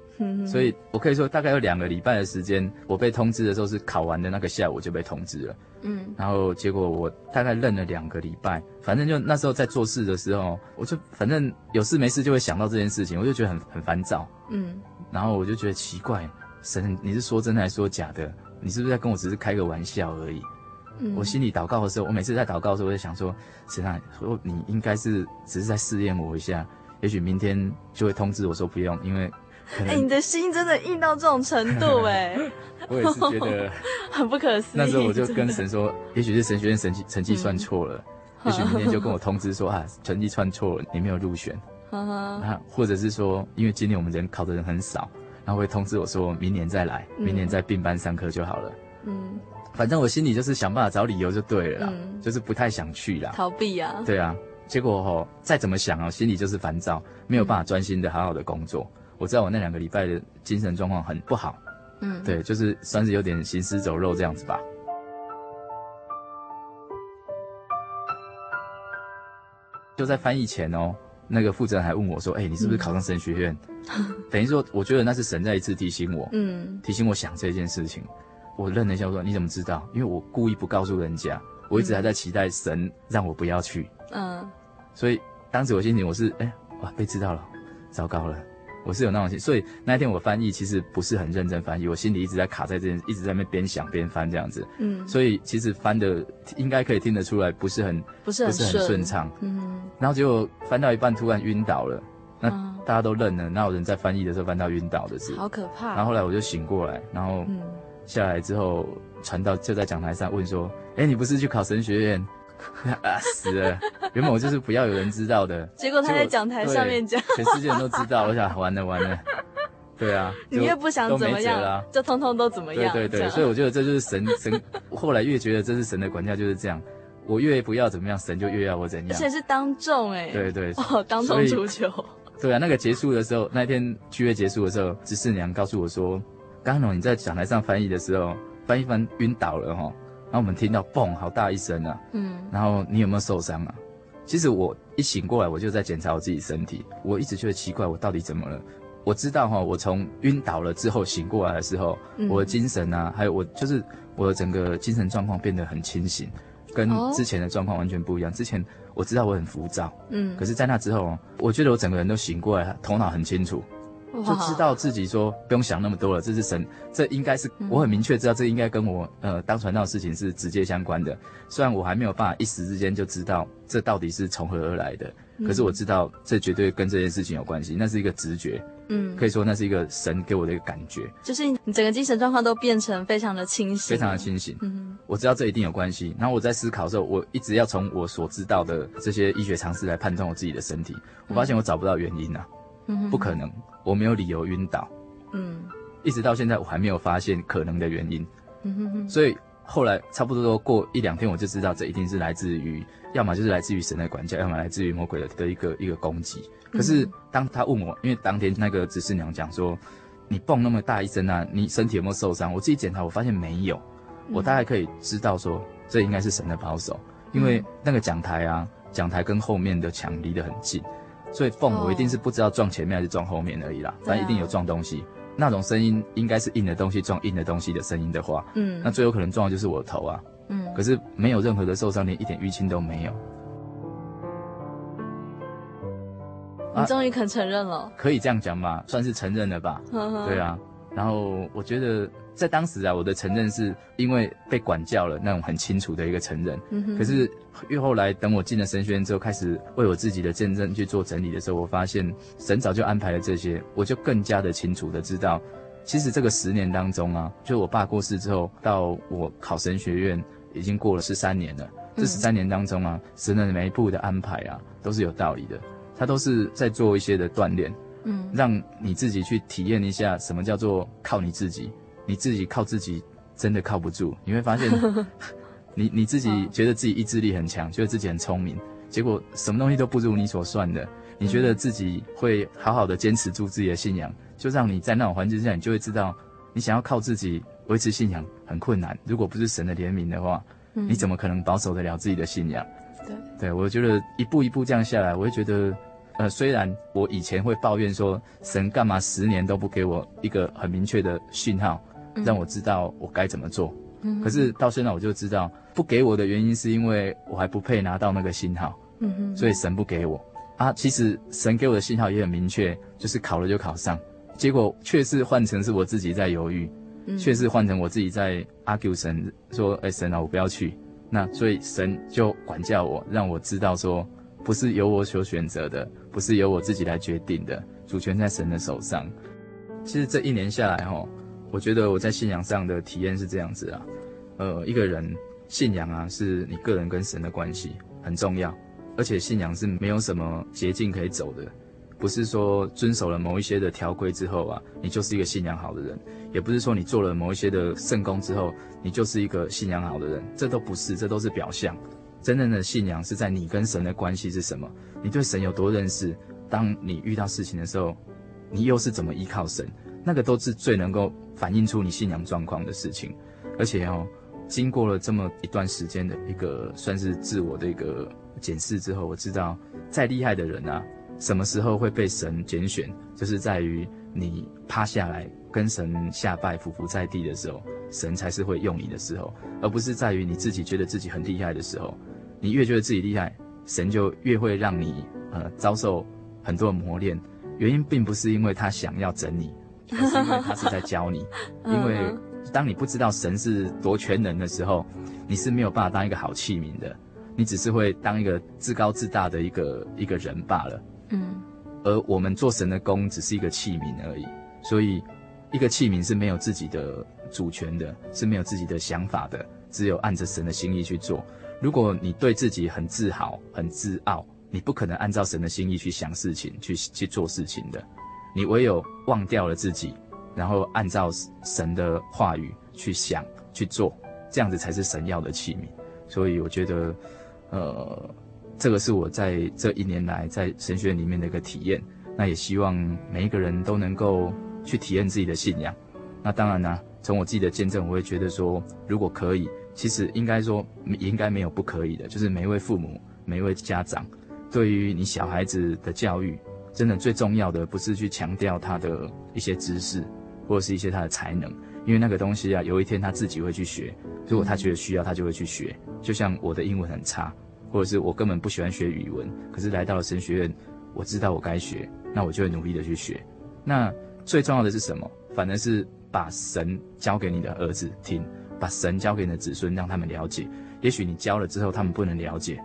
所以我可以说，大概有两个礼拜的时间，我被通知的时候是考完的那个下午就被通知了。嗯，然后结果我大概愣了两个礼拜，反正就那时候在做事的时候，我就反正有事没事就会想到这件事情，我就觉得很很烦躁。嗯，然后我就觉得奇怪，神，你是说真的还是说假的？你是不是在跟我只是开个玩笑而已？我心里祷告的时候，我每次在祷告的时候，我就想说，神啊，说你应该是只是在试验我一下，也许明天就会通知我说不用，因为，哎、欸，你的心真的硬到这种程度 哎，我也是觉得 很不可思议。那时候我就跟神说，也许是神学院成绩成绩算错了，嗯、也许明天就跟我 通知说啊，成绩算错了，你没有入选，那或者是说，因为今年我们人考的人很少，然后会通知我说明年再来，明年再并班上课就好了，嗯。反正我心里就是想办法找理由就对了啦，嗯、就是不太想去啦，逃避啊。对啊，结果吼、哦、再怎么想啊，心里就是烦躁，没有办法专心的好好的工作。嗯、我知道我那两个礼拜的精神状况很不好，嗯，对，就是算是有点行尸走肉这样子吧。就在翻译前哦，那个负责人还问我说：“哎、欸，你是不是考上神学院？”嗯、等于说，我觉得那是神再一次提醒我，嗯，提醒我想这件事情。我愣了一下，我说：“你怎么知道？”因为我故意不告诉人家，我一直还在期待神让我不要去。嗯，所以当时我心里我是：“哎、欸，哇，被知道了，糟糕了。”我是有那种心，所以那一天我翻译其实不是很认真翻译，我心里一直在卡在这件，一直在那边想边翻这样子。嗯，所以其实翻的应该可以听得出来，不是很不是很顺畅。嗯，然后结果翻到一半突然晕倒了，那大家都愣了，那有人在翻译的时候翻到晕倒的事？好可怕。然后后来我就醒过来，然后下来之后传道就在讲台上问说：“哎，你不是去考神学院？” 啊死了！原本我就是不要有人知道的，结果他在讲台上面讲，全世界人都知道。我想完了完了，对啊，你越不想怎么样，就通通都怎么样。对对对，所以我觉得这就是神神。后来越觉得这是神的管教就是这样，我越不要怎么样，神就越要我怎样。而且是当众哎，对对哦，当众出糗。对啊，那个结束的时候，那天聚会结束的时候，执事娘告诉我说：“刚刚你在讲台上翻译的时候，翻一翻晕倒了哈。”然后我们听到“嘣”好大一声啊，嗯，然后你有没有受伤啊？其实我一醒过来，我就在检查我自己身体。我一直觉得奇怪，我到底怎么了？我知道哈，我从晕倒了之后醒过来的时候，嗯、我的精神啊，还有我就是我的整个精神状况变得很清醒，跟之前的状况完全不一样。哦、之前我知道我很浮躁，嗯，可是在那之后，我觉得我整个人都醒过来，头脑很清楚。就知道自己说不用想那么多了，这是神，这应该是我很明确知道，这应该跟我呃当传道的事情是直接相关的。虽然我还没有办法一时之间就知道这到底是从何而来的，可是我知道这绝对跟这件事情有关系，那是一个直觉，嗯，可以说那是一个神给我的一个感觉，就是你整个精神状况都变成非常的清醒，非常的清醒，嗯，我知道这一定有关系。然后我在思考的时候，我一直要从我所知道的这些医学常识来判断我自己的身体，我发现我找不到原因啊。不可能，我没有理由晕倒。嗯，一直到现在我还没有发现可能的原因。嗯哼哼。所以后来差不多都过一两天，我就知道这一定是来自于，要么就是来自于神的管教，要么来自于魔鬼的的一个一个攻击。可是当他问我，因为当天那个执事娘讲说，你蹦那么大一声啊，你身体有没有受伤？我自己检查，我发现没有。我大概可以知道说，这应该是神的保守，因为那个讲台啊，讲台跟后面的墙离得很近。所以缝我一定是不知道撞前面还是撞后面而已啦，反正一定有撞东西。那种声音应该是硬的东西撞硬的东西的声音的话，嗯，那最有可能撞的就是我的头啊，嗯，可是没有任何的受伤，连一点淤青都没有。你终于肯承认了，可以这样讲吧，算是承认了吧？对啊，然后我觉得。在当时啊，我的承认是因为被管教了，那种很清楚的一个承认。可是越后来，等我进了神学院之后，开始为我自己的见证去做整理的时候，我发现神早就安排了这些，我就更加的清楚的知道，其实这个十年当中啊，就我爸过世之后到我考神学院，已经过了十三年了。这十三年当中啊，神的每一步的安排啊，都是有道理的，他都是在做一些的锻炼，嗯，让你自己去体验一下什么叫做靠你自己。你自己靠自己真的靠不住，你会发现 你，你你自己觉得自己意志力很强，觉得自己很聪明，结果什么东西都不如你所算的。你觉得自己会好好的坚持住自己的信仰，就让你在那种环境下，你就会知道，你想要靠自己维持信仰很困难。如果不是神的怜悯的话，你怎么可能保守得了自己的信仰？对，对我觉得一步一步这样下来，我会觉得，呃，虽然我以前会抱怨说，神干嘛十年都不给我一个很明确的讯号。让我知道我该怎么做，嗯，可是到现在我就知道不给我的原因是因为我还不配拿到那个信号，嗯哼，所以神不给我啊。其实神给我的信号也很明确，就是考了就考上，结果却是换成是我自己在犹豫，嗯，却是换成我自己在 argue 神说，哎，神啊，我不要去。那所以神就管教我，让我知道说不是由我所选择的，不是由我自己来决定的，主权在神的手上。其实这一年下来，吼。我觉得我在信仰上的体验是这样子啊，呃，一个人信仰啊，是你个人跟神的关系很重要，而且信仰是没有什么捷径可以走的，不是说遵守了某一些的条规之后啊，你就是一个信仰好的人，也不是说你做了某一些的圣工之后，你就是一个信仰好的人，这都不是，这都是表象。真正的信仰是在你跟神的关系是什么？你对神有多认识？当你遇到事情的时候，你又是怎么依靠神？那个都是最能够反映出你信仰状况的事情。而且哦，经过了这么一段时间的一个算是自我的一个检视之后，我知道再厉害的人啊，什么时候会被神拣选，就是在于你趴下来跟神下拜、匍匐在地的时候，神才是会用你的时候，而不是在于你自己觉得自己很厉害的时候。你越觉得自己厉害，神就越会让你呃遭受很多的磨练。原因并不是因为他想要整你，而是因为他是在教你。因为当你不知道神是多全能的时候，你是没有办法当一个好器皿的，你只是会当一个自高自大的一个一个人罢了。嗯。而我们做神的工只是一个器皿而已，所以一个器皿是没有自己的主权的，是没有自己的想法的，只有按着神的心意去做。如果你对自己很自豪、很自傲，你不可能按照神的心意去想事情、去去做事情的。你唯有忘掉了自己，然后按照神的话语去想、去做，这样子才是神要的器皿。所以我觉得，呃，这个是我在这一年来在神学里面的一个体验。那也希望每一个人都能够去体验自己的信仰。那当然呢，从我自己的见证，我会觉得说，如果可以。其实应该说，应该没有不可以的。就是每一位父母、每一位家长，对于你小孩子的教育，真的最重要的不是去强调他的一些知识，或者是一些他的才能，因为那个东西啊，有一天他自己会去学。如果他觉得需要，他就会去学。就像我的英文很差，或者是我根本不喜欢学语文，可是来到了神学院，我知道我该学，那我就会努力的去学。那最重要的是什么？反而是把神交给你的儿子听。把神交给你的子孙，让他们了解。也许你教了之后，他们不能了解，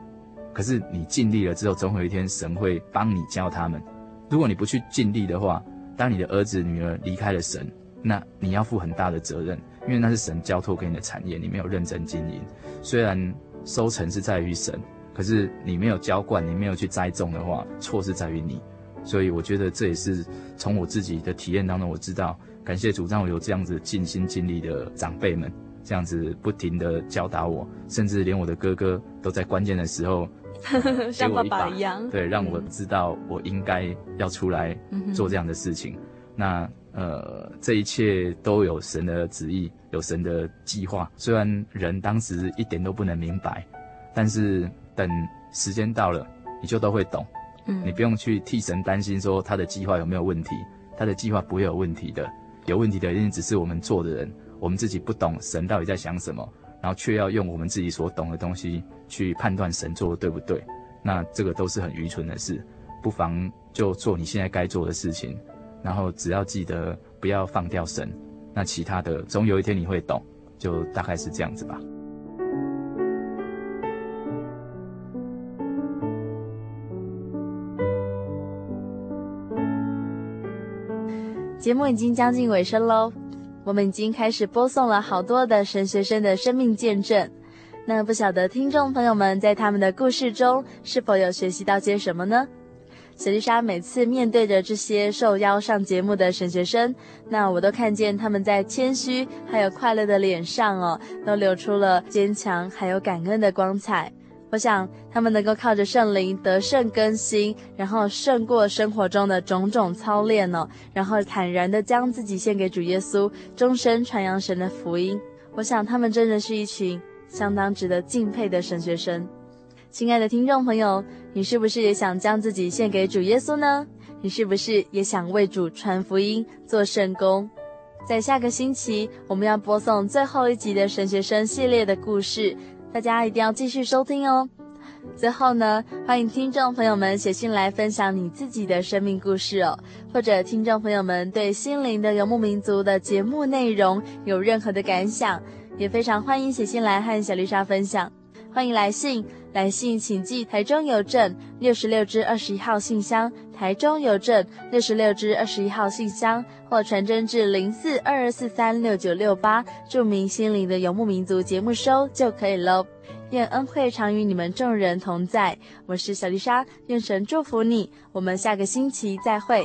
可是你尽力了之后，总有一天神会帮你教他们。如果你不去尽力的话，当你的儿子女儿离开了神，那你要负很大的责任，因为那是神交托给你的产业，你没有认真经营。虽然收成是在于神，可是你没有浇灌，你没有去栽种的话，错是在于你。所以我觉得这也是从我自己的体验当中，我知道感谢主，让我有这样子尽心尽力的长辈们。这样子不停地教导我，甚至连我的哥哥都在关键的时候 像爸爸一样，对，让我知道我应该要出来做这样的事情。嗯、那呃，这一切都有神的旨意，有神的计划。虽然人当时一点都不能明白，但是等时间到了，你就都会懂。嗯，你不用去替神担心，说他的计划有没有问题，他的计划不会有问题的。有问题的一定只是我们做的人。我们自己不懂神到底在想什么，然后却要用我们自己所懂的东西去判断神做的对不对，那这个都是很愚蠢的事。不妨就做你现在该做的事情，然后只要记得不要放掉神，那其他的总有一天你会懂，就大概是这样子吧。节目已经将近尾声喽。我们已经开始播送了好多的神学生的生命见证，那不晓得听众朋友们在他们的故事中是否有学习到些什么呢？小丽莎每次面对着这些受邀上节目的神学生，那我都看见他们在谦虚还有快乐的脸上哦，都流出了坚强还有感恩的光彩。我想他们能够靠着圣灵得胜更新，然后胜过生活中的种种操练呢、哦，然后坦然地将自己献给主耶稣，终身传扬神的福音。我想他们真的是一群相当值得敬佩的神学生。亲爱的听众朋友，你是不是也想将自己献给主耶稣呢？你是不是也想为主传福音、做圣工？在下个星期，我们要播送最后一集的神学生系列的故事。大家一定要继续收听哦！最后呢，欢迎听众朋友们写信来分享你自己的生命故事哦，或者听众朋友们对心灵的游牧民族的节目内容有任何的感想，也非常欢迎写信来和小丽莎分享。欢迎来信，来信请寄台中邮政六十六支二十一号信箱，台中邮政六十六支二十一号信箱，或传真至零四二二四三六九六八，注明心灵的游牧民族节目收就可以喽。愿恩惠常与你们众人同在，我是小丽莎，愿神祝福你，我们下个星期再会。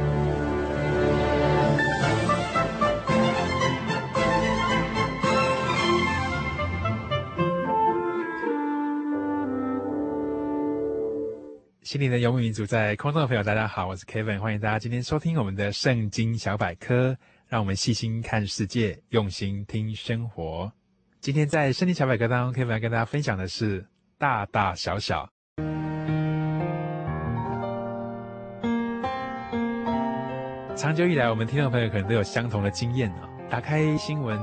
心灵的游牧民族，在空中的朋友，大家好，我是 Kevin，欢迎大家今天收听我们的圣经小百科，让我们细心看世界，用心听生活。今天在圣经小百科当中，Kevin 要跟大家分享的是大大小小。长久以来，我们听众朋友可能都有相同的经验啊，打开新闻，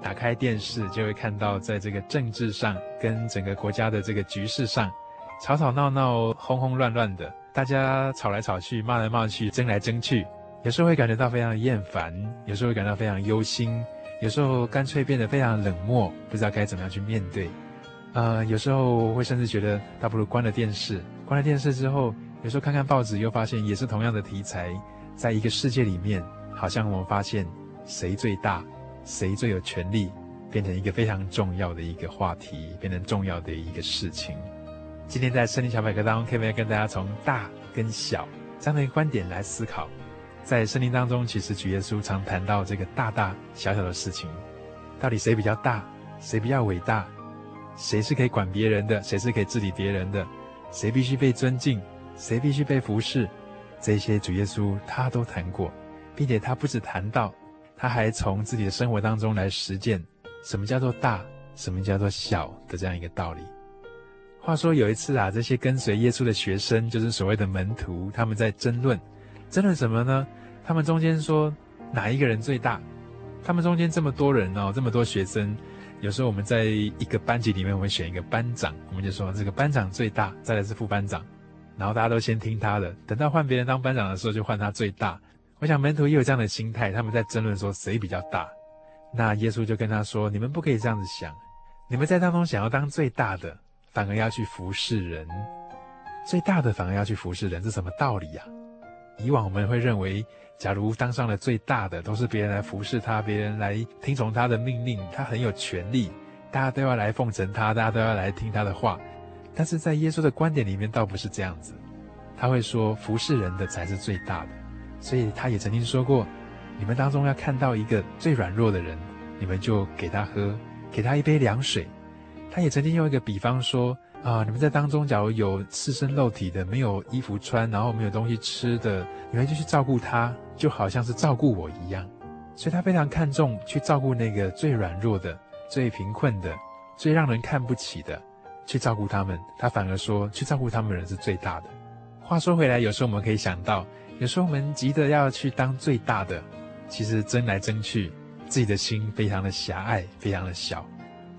打开电视，就会看到在这个政治上，跟整个国家的这个局势上。吵吵闹闹、轰轰乱乱的，大家吵来吵去、骂来骂去、争来争去，有时候会感觉到非常厌烦，有时候会感到非常忧心，有时候干脆变得非常冷漠，不知道该怎么样去面对。呃，有时候会甚至觉得倒不如关了电视。关了电视之后，有时候看看报纸，又发现也是同样的题材，在一个世界里面，好像我们发现谁最大，谁最有权力，变成一个非常重要的一个话题，变成重要的一个事情。今天在圣经小百科当中，Kevin 跟大家从大跟小这样的一个观点来思考。在圣经当中，其实主耶稣常谈到这个大大小小的事情，到底谁比较大，谁比较伟大，谁是可以管别人的，谁是可以治理别人的，谁必须被尊敬，谁必须被服侍，这些主耶稣他都谈过，并且他不止谈到，他还从自己的生活当中来实践什么叫做大，什么叫做小的这样一个道理。话说有一次啊，这些跟随耶稣的学生，就是所谓的门徒，他们在争论，争论什么呢？他们中间说哪一个人最大？他们中间这么多人哦，这么多学生，有时候我们在一个班级里面，我们选一个班长，我们就说这个班长最大，再来是副班长，然后大家都先听他的，等到换别人当班长的时候，就换他最大。我想门徒也有这样的心态，他们在争论说谁比较大。那耶稣就跟他说：“你们不可以这样子想，你们在当中想要当最大的。”反而要去服侍人，最大的反而要去服侍人，这什么道理呀？以往我们会认为，假如当上了最大的，都是别人来服侍他，别人来听从他的命令，他很有权力，大家都要来奉承他，大家都要来听他的话。但是在耶稣的观点里面，倒不是这样子，他会说服侍人的才是最大的。所以他也曾经说过，你们当中要看到一个最软弱的人，你们就给他喝，给他一杯凉水。他也曾经用一个比方说啊，你们在当中，假如有赤身露体的，没有衣服穿，然后没有东西吃的，你们就去照顾他，就好像是照顾我一样。所以他非常看重去照顾那个最软弱的、最贫困的、最让人看不起的，去照顾他们。他反而说，去照顾他们的人是最大的。话说回来，有时候我们可以想到，有时候我们急着要去当最大的，其实争来争去，自己的心非常的狭隘，非常的小。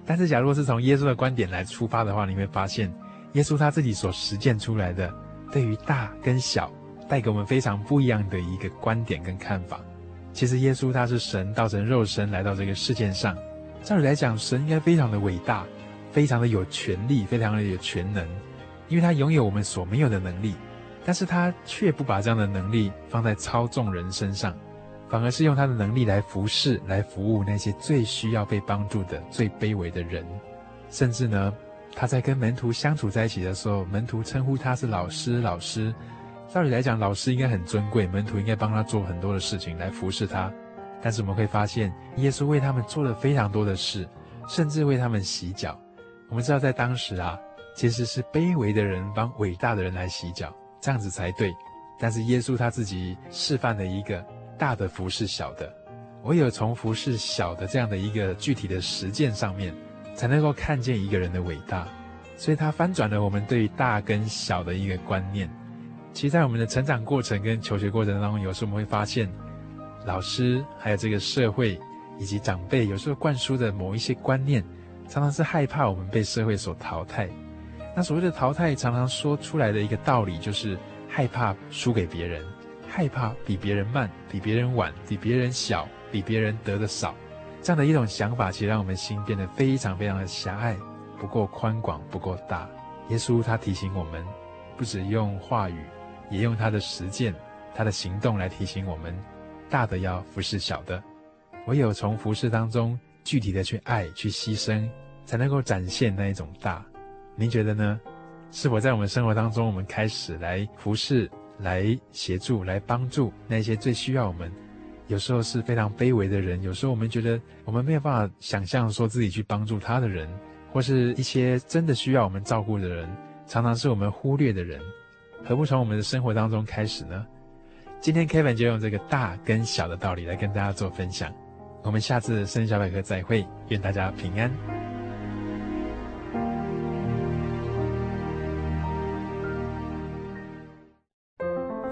但是，假如是从耶稣的观点来出发的话，你会发现，耶稣他自己所实践出来的，对于大跟小，带给我们非常不一样的一个观点跟看法。其实，耶稣他是神道成肉身来到这个世界上，照理来讲，神应该非常的伟大，非常的有权力，非常的有全能，因为他拥有我们所没有的能力，但是他却不把这样的能力放在操纵人身上。反而是用他的能力来服侍、来服务那些最需要被帮助的、最卑微的人。甚至呢，他在跟门徒相处在一起的时候，门徒称呼他是老师。老师，照理来讲，老师应该很尊贵，门徒应该帮他做很多的事情来服侍他。但是我们会发现，耶稣为他们做了非常多的事，甚至为他们洗脚。我们知道，在当时啊，其实是卑微的人帮伟大的人来洗脚，这样子才对。但是耶稣他自己示范了一个。大的服侍小的，唯有从服侍小的这样的一个具体的实践上面，才能够看见一个人的伟大。所以，他翻转了我们对于大跟小的一个观念。其实，在我们的成长过程跟求学过程当中，有时候我们会发现，老师还有这个社会以及长辈，有时候灌输的某一些观念，常常是害怕我们被社会所淘汰。那所谓的淘汰，常常说出来的一个道理，就是害怕输给别人。害怕比别人慢、比别人晚、比别人小、比别人得的少，这样的一种想法，其实让我们心变得非常非常的狭隘，不够宽广，不够大。耶稣他提醒我们，不只用话语，也用他的实践、他的行动来提醒我们，大的要服侍小的，唯有从服侍当中具体的去爱、去牺牲，才能够展现那一种大。您觉得呢？是否在我们生活当中，我们开始来服侍、来协助、来帮助那些最需要我们？有时候是非常卑微的人，有时候我们觉得我们没有办法想象说自己去帮助他的人，或是一些真的需要我们照顾的人，常常是我们忽略的人。何不从我们的生活当中开始呢？今天 Kevin 就用这个大跟小的道理来跟大家做分享。我们下次圣经小百科再会，愿大家平安。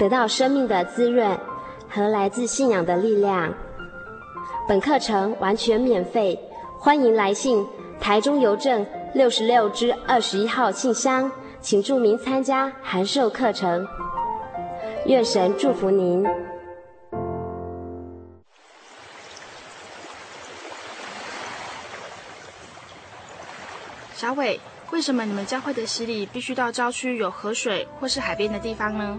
得到生命的滋润和来自信仰的力量。本课程完全免费，欢迎来信台中邮政六十六支二十一号信箱，请注明参加函授课程。愿神祝福您。小伟，为什么你们教会的洗礼必须到郊区有河水或是海边的地方呢？